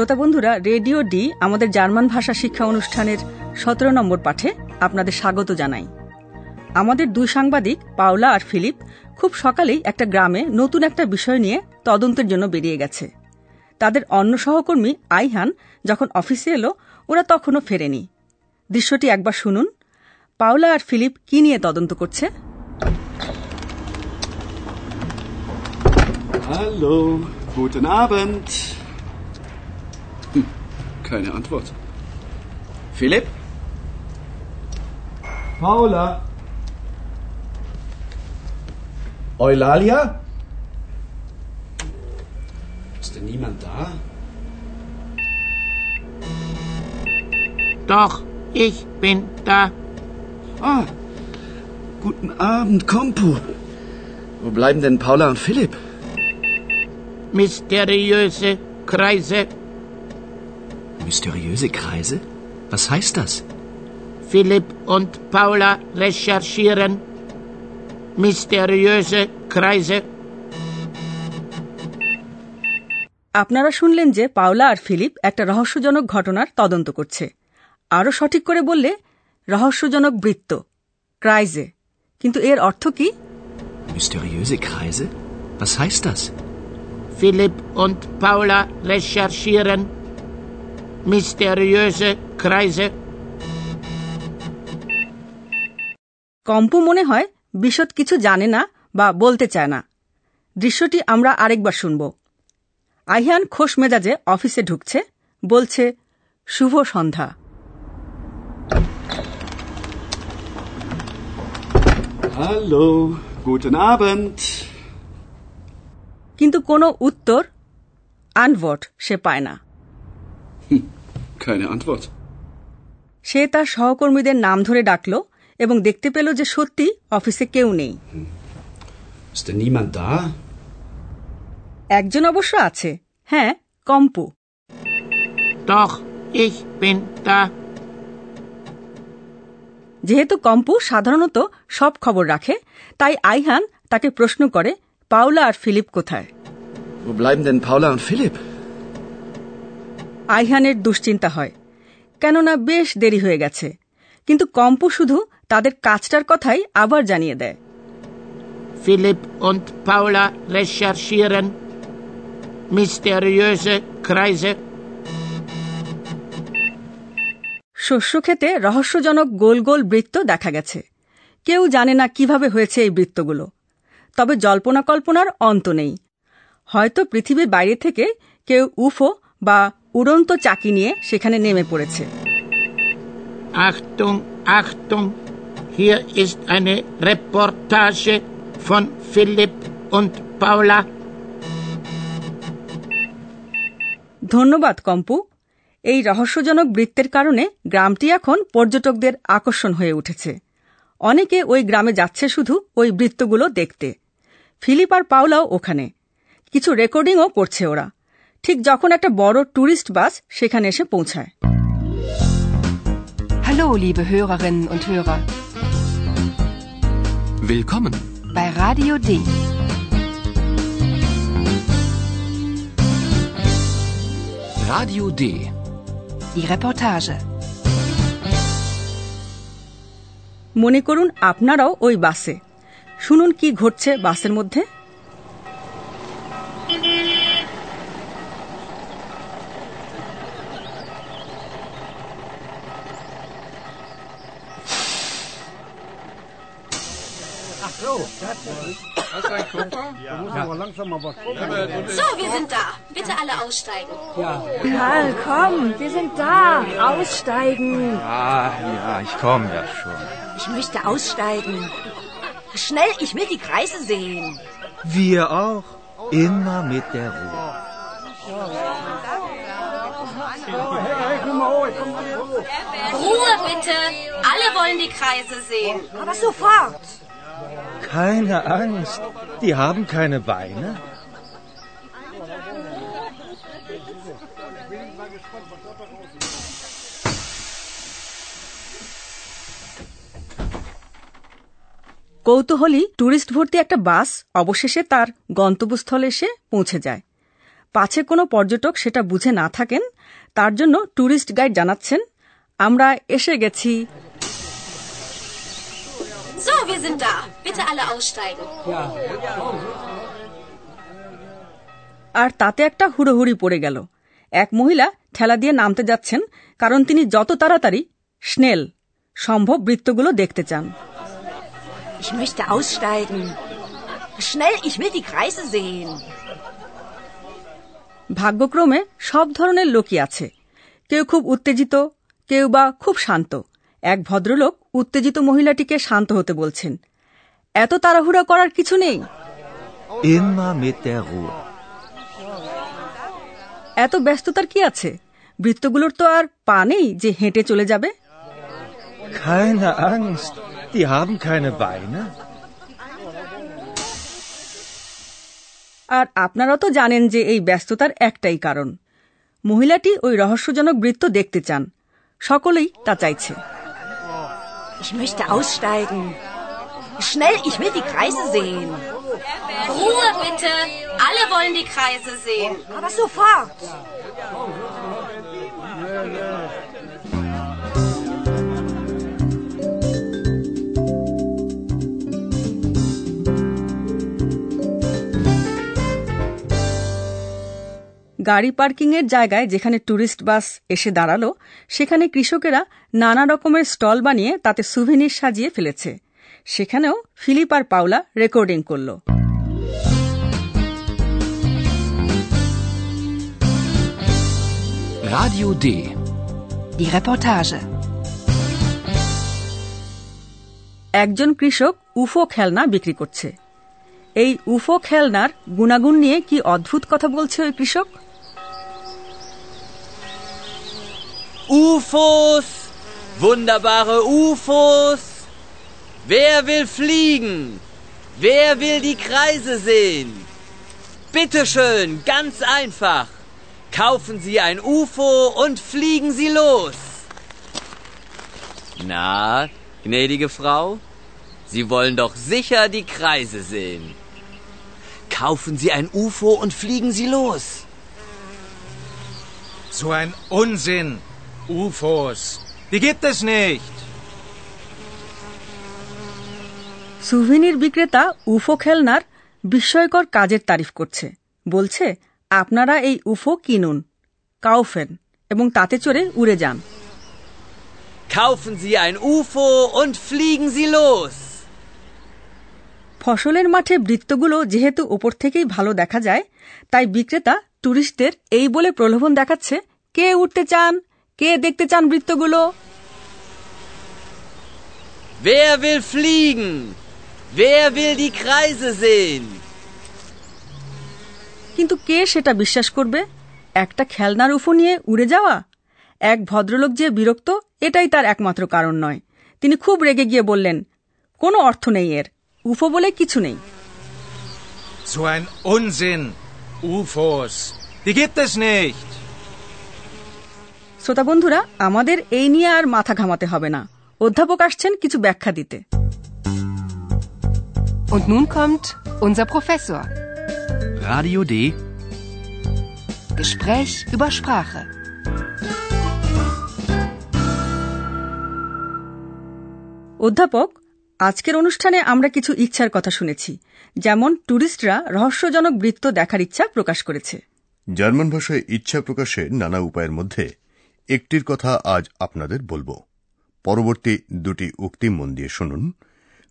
শ্রোতা বন্ধুরা radio D আমাদের জার্মান ভাষা শিক্ষা অনুষ্ঠানের সতেরো নম্বর পাঠে আপনাদের স্বাগত জানাই। আমাদের দুই সাংবাদিক পাওলা আর ফিলিপ খুব সকালেই একটা গ্রামে নতুন একটা বিষয় নিয়ে তদন্তের জন্য বেরিয়ে গেছে। তাদের অন্য সহকর্মী আইহান যখন অফিসে এলো ওরা তখনও ফেরেনি। দৃশ্যটি একবার শুনুন। পাওলা আর ফিলিপ কি নিয়ে তদন্ত করছে? Hallo, guten Abend. Keine Antwort. Philipp? Paula? Eulalia? Ist denn niemand da? Doch, ich bin da. Ah, guten Abend, Kompo. Wo bleiben denn Paula und Philipp? Mysteriöse Kreise. Mysteriöse Kreise? Was heißt das? Philipp und Paula recherchieren. Mysteriöse Kreise. আপনারা শুনলেন যে পাওলা আর Philip একটা রহস্যজনক ঘটনার তদন্ত করছে আরও সঠিক করে বললে রহস্যজনক বৃত্ত ক্রাইজে কিন্তু এর অর্থ কি ফিলিপ পাওলা Mysteriöse Kreise. কম্পু মনে হয় বিশদ কিছু জানে না বা বলতে চায় না দৃশ্যটি আমরা আরেকবার শুনব আইহান খোশ মেজাজে অফিসে ঢুকছে বলছে শুভ সন্ধ্যা হ্যালো guten Abend. কিন্তু কোনো উত্তর আনভট সে পায় না Keine Antwort. সে তার সহকর্মীদের নাম ধরে ডাকল এবং দেখতে পেল যে সত্যি অফিসে কেউ নেই Ist denn niemand da? একজন অবশ্য আছে হ্যাঁ কম্পু Doch, ich bin da. যেহেতু কম্পু সাধারণত সব খবর রাখে তাই আইহান তাকে প্রশ্ন করে পাওলা আর ফিলিপ কোথায় Wo bleiben denn Paula und Philipp? আইহানের দুশ্চিন্তা হয়। কেননা বেশ দেরি হয়ে গেছে। কিন্তু কম্পু শুধু তাদের কাজটার কথাই আবার জানিয়ে দেয়। Philipp und Paula recherchieren. Mysteriöse Kreise. শস্যক্ষেতে রহস্যজনক গোল গোল বৃত্ত দেখা গেছে। কেউ জানে না কীভাবে হয়েছে এই বৃত্তগুলো। তবে জল্পনা কল্পনার অন্ত নেই। হয়তো পৃথিবীর বাইরে থেকে কেউ উফো বা উড়ন্ত চাকি নিয়ে সেখানে নেমে পড়েছে। Achtung, Achtung. Hier ist eine Reportage von Philipp und Paula. ধন্যবাদ কম্পু। এই রহস্যজনক বৃত্তের কারণে গ্রামটি এখন পর্যটকদের আকর্ষণ হয়ে উঠেছে। অনেকে ওই গ্রামে যাচ্ছে শুধু ওই বৃত্তগুলো দেখতে। ফিলিপ আর পাওলাও ওখানে। কিছু রেকর্ডিংও করছে ওরা। ঠিক যখন একটা বড় ট্যুরিস্ট বাস সেখানে এসে পৌঁছায় Hallo, liebe Hörerinnen und Hörer, Willkommen. bei Radio D. Radio D. Die Reportage. মনে করুন আপনারাও ওই বাসে শুনুন কি ঘটছে বাসের মধ্যে So, wir sind da. Bitte alle aussteigen. Karl, komm, wir sind da. Aussteigen. Ah, ja, ich komme ja schon. Ich möchte aussteigen. Schnell, ich will die Kreise sehen. Wir auch. Immer mit der Ruhe. Ruhe bitte. Alle wollen die Kreise sehen. Aber sofort. Keine Angst. Die haben keine Beine. কৌতূহলী tourist ভর্তি একটা বাস অবশেষে তার গন্তব্যস্থলে এসে পৌঁছে যায় পাছে কোনো পর্যটক সেটা বুঝে না থাকেন, তার জন্য ট্যুরিস্ট গাইড জানাচ্ছেন, আমরা এসে গেছি So, wir sind da. Bitte alle aussteigen. আর তাতে একটা হুড়োহুড়ি পড়ে গেল এক মহিলা ঠেলা দিয়ে নামতে যাচ্ছেন কারণ তিনি যত তাড়াতাড়ি স্নেল সম্ভব বৃত্তগুলো দেখতে চান Ich möchte aussteigen. Schnell, ich will die Kreise sehen. ভাগ্যক্রমে সব ধরনের লোকই আছে কেউ খুব উত্তেজিত কেউ বা খুব শান্ত এক ভদ্রলোক উত্তেজিত মহিলাটিকে শান্ত হতে বলছেন। এত তাড়াহুড়া করার কিছু নেই. এত ব্যস্ততার কি আছে? বৃত্তগুলোর তো আর পা নেই যে হেঁটে চলে যাবে. আর আপনারা তো জানেন যে এই ব্যস্ততার একটাই কারণ। মহিলাটি ওই রহস্যজনক বৃত্ত দেখতে চান। সকলেই তা চাইছে। Ich möchte aussteigen. Schnell, ich will die Kreise sehen. Ruhe bitte. Alle wollen die Kreise sehen. Aber sofort. গাড়ি পার্কিংয়ের জায়গায় যেখানে ট্যুরিস্ট বাস এসে দাঁড়াল সেখানে কৃষকেরা নানা রকমের স্টল বানিয়ে তাতে সুভেনির সাজিয়ে ফেলেছে সেখানেও ফিলিপ আর পাওলা রেকর্ডিং করল Radio D. Die Reportage. একজন কৃষক উফো খেলনা বিক্রি করছে এই উফো খেলনার গুণাগুণ নিয়ে কি অদ্ভুত কথা বলছে ওই কৃষক UFOs! Wunderbare UFOs! Wer will fliegen? Wer will die Kreise sehen? Bitte schön, ganz einfach. Kaufen Sie ein UFO und fliegen Sie los. Na, gnädige Frau, Sie wollen doch sicher die Kreise sehen. Kaufen Sie ein UFO und fliegen Sie los. So ein Unsinn. UFOs. Die gibt es nicht. সুভিনির বিক্রেতা উফো খেলনার বিস্ময়কর কাজের তারিফ করছে বলছে আপনারা এই উফো কিনুন কাউফেন এবং তাতে চড়ে উড়ে যান Kaufen Sie ein UFO und fliegen Sie los. ফসলের মাঠে বৃত্তগুলো যেহেতু ওপর থেকেই ভালো দেখা যায় তাই বিক্রেতা ট্যুরিস্টদের এই বলে প্রলোভন দেখাচ্ছে কে উঠতে চান কে দেখতে চান বৃত্তগুলো Wer will fliegen? Wer will die Kreise sehen? কিন্তু কে সেটা বিশ্বাস করবে একটা খেলনার উফো নিয়ে উড়ে যাওয়া এক ভদ্রলোক যে বিরক্ত এটাই তার একমাত্র কারণ নয় তিনি খুব রেগে গিয়ে বললেন কোনো অর্থ নেই এর উফো বলে কিছু নেই So ein Unsinn. UFOs. Die gibt es nicht. শ্রোতা বন্ধুরা আমাদের এই নিয়ে আর মাথা ঘামাতে হবে না অধ্যাপক আসছেন কিছু ব্যাখ্যা দিতে Und nun kommt unser Professor. Radio D. Gespräch über Sprache. অধ্যাপক আজকের অনুষ্ঠানে আমরা কিছু ইচ্ছার কথা শুনেছি যেমন ট্যুরিস্টরা রহস্যজনক বৃত্ত দেখার ইচ্ছা প্রকাশ করেছে জার্মান ভাষায় ইচ্ছা প্রকাশের নানা উপায়ের মধ্যে একটির কথা আজ আপনাদের বলব। পরবর্তী দুটি উক্তি মন দিয়ে শুনুন।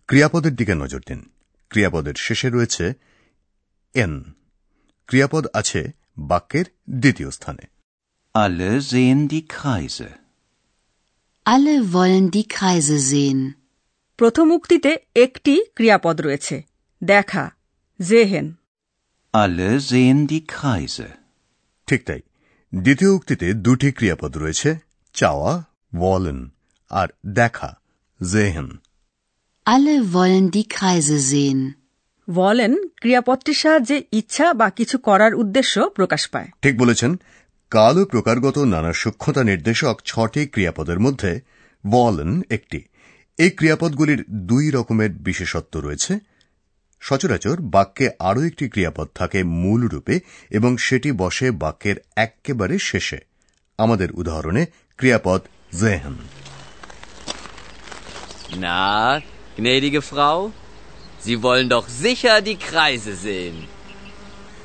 ক্রিয়াপদের দিকে নজর দিন। ক্রিয়াপদের শেষে রয়েছে এন। ক্রিয়াপদ আছে বাক্যের দ্বিতীয় স্থানে। Alle sehen die Kreise. Alle wollen die Kreise sehen. প্রথম উক্তিতে একটি ক্রিয়াপদ রয়েছে। দেখা জেহেন। Alle sehen die Kreise. ঠিক তাই। দ্বিতীয় উক্তিতে দুটি ক্রিয়াপদ রয়েছে চাওয়া ওয়ালেন আর দেখা জেহেন Alle wollen die Kreise sehen. বলেন ক্রিয়াপদটির সাহায্যে ইচ্ছা বা কিছু করার উদ্দেশ্য প্রকাশ পায়। ঠিক বলেছেন কাল ও প্রকারগত নানা সূক্ষ্মতা নির্দেশক ছটি ক্রিয়াপদের মধ্যে ওয়ালেন একটি। এই ক্রিয়াপদগুলির দুই রকমের বিশেষত্ব রয়েছে সচরাচর বাক্যে আরও একটি ক্রিয়াপদ থাকে মূল রূপে এবং সেটি বসে বাক্যের একেবারে শেষে। আমাদের উদাহরণে ক্রিয়াপদ জেহেন Na, gnädige Frau, Sie wollen doch sicher die Kreise sehen.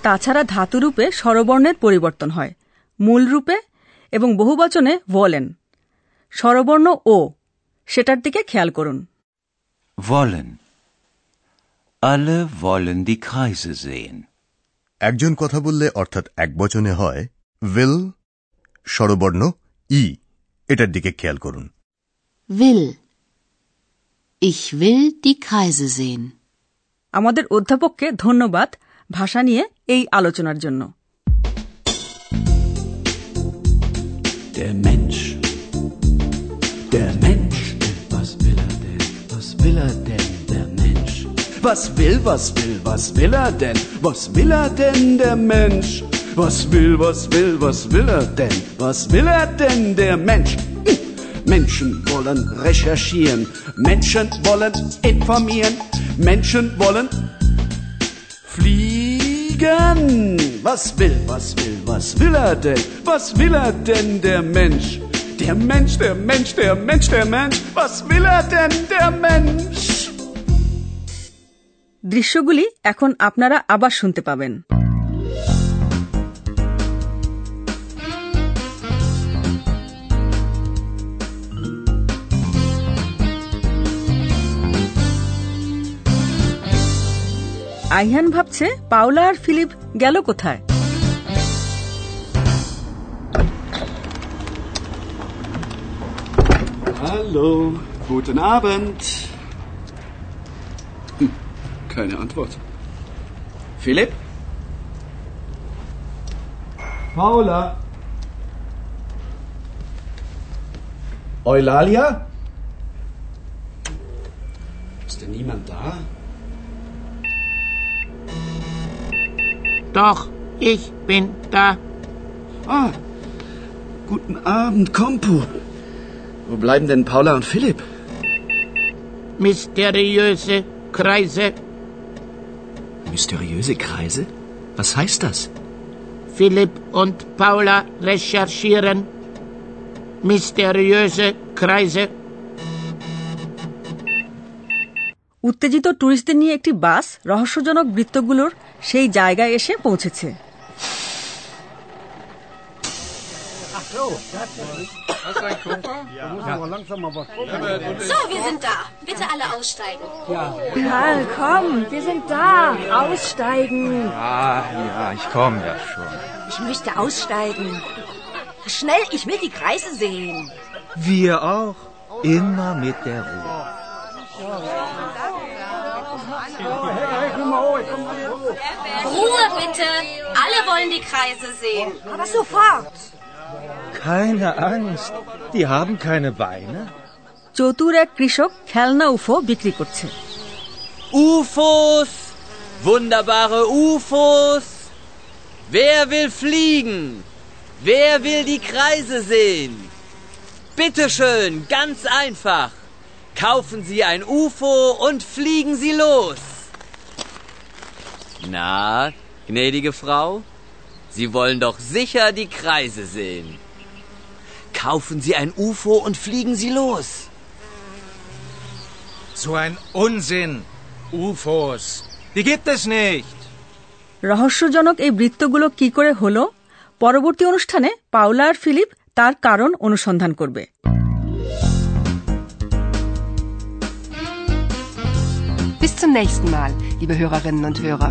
তাছাড়া ধাতুরূপে স্বরবর্ণের পরিবর্তন হয়। মূল রূপে এবং বহুবচনে বলেন স্বরবর্ণ ও সেটার দিকে খেয়াল করুন। Wollen. Alle wollen die Kreise sehen. একজন কথা বললে অর্থাৎ এক বচনে হয় উইল স্বরবর্ণ ই এটার দিকে খেয়াল করুন Will. Ich will die Kreise sehen. আমাদের অধ্যাপককে ধন্যবাদ ভাষা নিয়ে এই আলোচনার জন্য Der Mensch. Der Mensch. Was will er denn? Was will er denn? Was will, was will, was will er denn? Was will er denn, der Mensch? Was will, was will, was will er denn? Was will er denn, der Mensch? Hm. Menschen wollen recherchieren, Menschen wollen informieren, Menschen wollen fliegen. Was will, was will, was will er denn? Was will er denn, der Mensch? Der Mensch, der Mensch, der Mensch, der Mensch. Was will er denn, der Mensch? দৃশ্যগুলি এখন আপনারা আবার শুনতে পাবেন Ayhan ভাবছে পাওলা আর Philipp গেল কোথায় Hallo, guten Abend. Keine Antwort. Philipp? Paula? Eulalia? Ist denn niemand da? Doch, ich bin da. Ah, guten Abend, Kompu. Wo bleiben denn Paula und Philipp? Mysteriöse Kreise. Mysteriöse Kreise? Was heißt das? Philipp und Paula recherchieren. Mysteriöse Kreise. উত্তেজিত ট্যুরিস্টদের নিয়ে একটি বাস রহস্যজনক বৃত্তগুলোর সেই জায়গায় এসে পৌঁছেছে So, wir sind da. Bitte alle aussteigen. Karl, komm, wir sind da. Aussteigen. Ah, ja, ich komme ja schon. Ich möchte aussteigen. Schnell, ich will die Kreise sehen. Wir auch. Immer mit der Ruhe. Ruhe bitte. Alle wollen die Kreise sehen. Aber sofort. Keine Angst. Die haben keine Beine. চতুর এক কৃষক খেলনা উফো বিক্রি করছে UFOs! Wunderbare UFOs! Wer will fliegen? Wer will die Kreise sehen? Bitteschön, ganz einfach. Kaufen Sie ein UFO und fliegen Sie los. Na, gnädige Frau, Sie wollen doch sicher die Kreise sehen. Kaufen Sie ein UFO und fliegen Sie los. So ein Unsinn. UFOs. Die gibt es nicht. রহস্যজনক এই বৃত্তগুলো কি করে হলো পরবর্তী অনুষ্ঠানে পাওলা আর Philip তার কারণ অনুসন্ধান করবে Bis zum nächsten Mal, liebe Hörerinnen und Hörer.